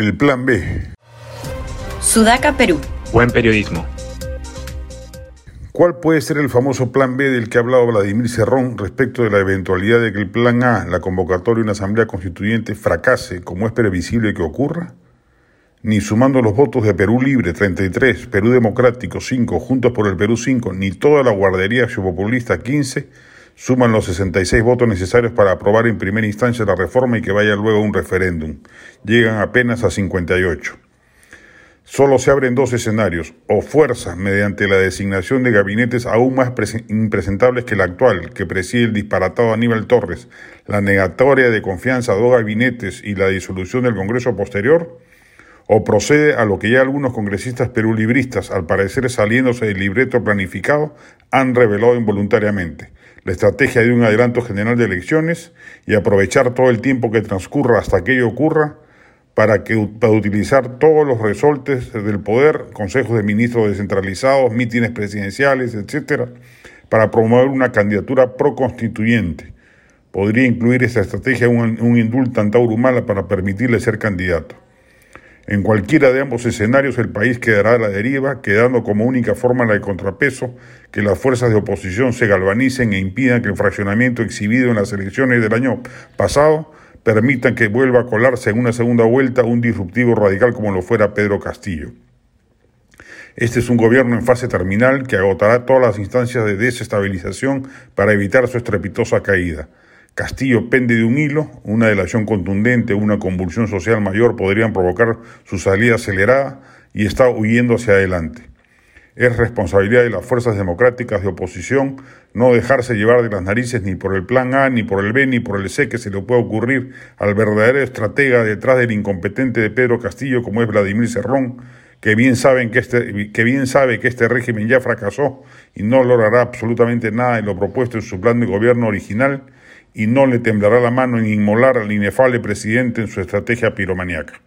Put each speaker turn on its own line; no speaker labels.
El plan B.
Sudaca, Perú.
Buen periodismo.
¿Cuál puede ser el famoso plan B del que ha hablado Vladimir Cerrón respecto de la eventualidad de que el plan A, la convocatoria de una asamblea constituyente, fracase como es previsible que ocurra? Ni sumando los votos de Perú Libre 33, Perú Democrático 5, Juntos por el Perú 5, ni toda la guardería populista 15, suman los 66 votos necesarios para aprobar en primera instancia la reforma y que vaya luego a un referéndum. Llegan apenas a 58. Solo se abren dos escenarios, o fuerza mediante la designación de gabinetes aún más impresentables que el actual, que preside el disparatado Aníbal Torres, la negatoria de confianza a dos gabinetes y la disolución del Congreso posterior, o procede a lo que ya algunos congresistas perulibristas, al parecer saliéndose del libreto planificado, han revelado involuntariamente la estrategia de un adelanto general de elecciones y aprovechar todo el tiempo que transcurra hasta que ello ocurra para, que, para utilizar todos los resortes del poder, consejos de ministros descentralizados, mítines presidenciales, etcétera, para promover una candidatura proconstituyente. Podría incluir esa estrategia un, un indulto Humala para permitirle ser candidato. En cualquiera de ambos escenarios el país quedará a la deriva, quedando como única forma la de contrapeso que las fuerzas de oposición se galvanicen e impidan que el fraccionamiento exhibido en las elecciones del año pasado permitan que vuelva a colarse en una segunda vuelta un disruptivo radical como lo fuera Pedro Castillo. Este es un gobierno en fase terminal que agotará todas las instancias de desestabilización para evitar su estrepitosa caída. Castillo pende de un hilo, una delación contundente, una convulsión social mayor podrían provocar su salida acelerada y está huyendo hacia adelante. Es responsabilidad de las fuerzas democráticas de oposición no dejarse llevar de las narices ni por el plan A, ni por el B, ni por el C que se le puede ocurrir al verdadero estratega detrás del incompetente de Pedro Castillo como es Vladimir Cerrón, que bien, saben que, este, que bien sabe que este régimen ya fracasó y no logrará absolutamente nada en lo propuesto en su plan de gobierno original y no le temblará la mano en inmolar al inefable presidente en su estrategia piromaniaca.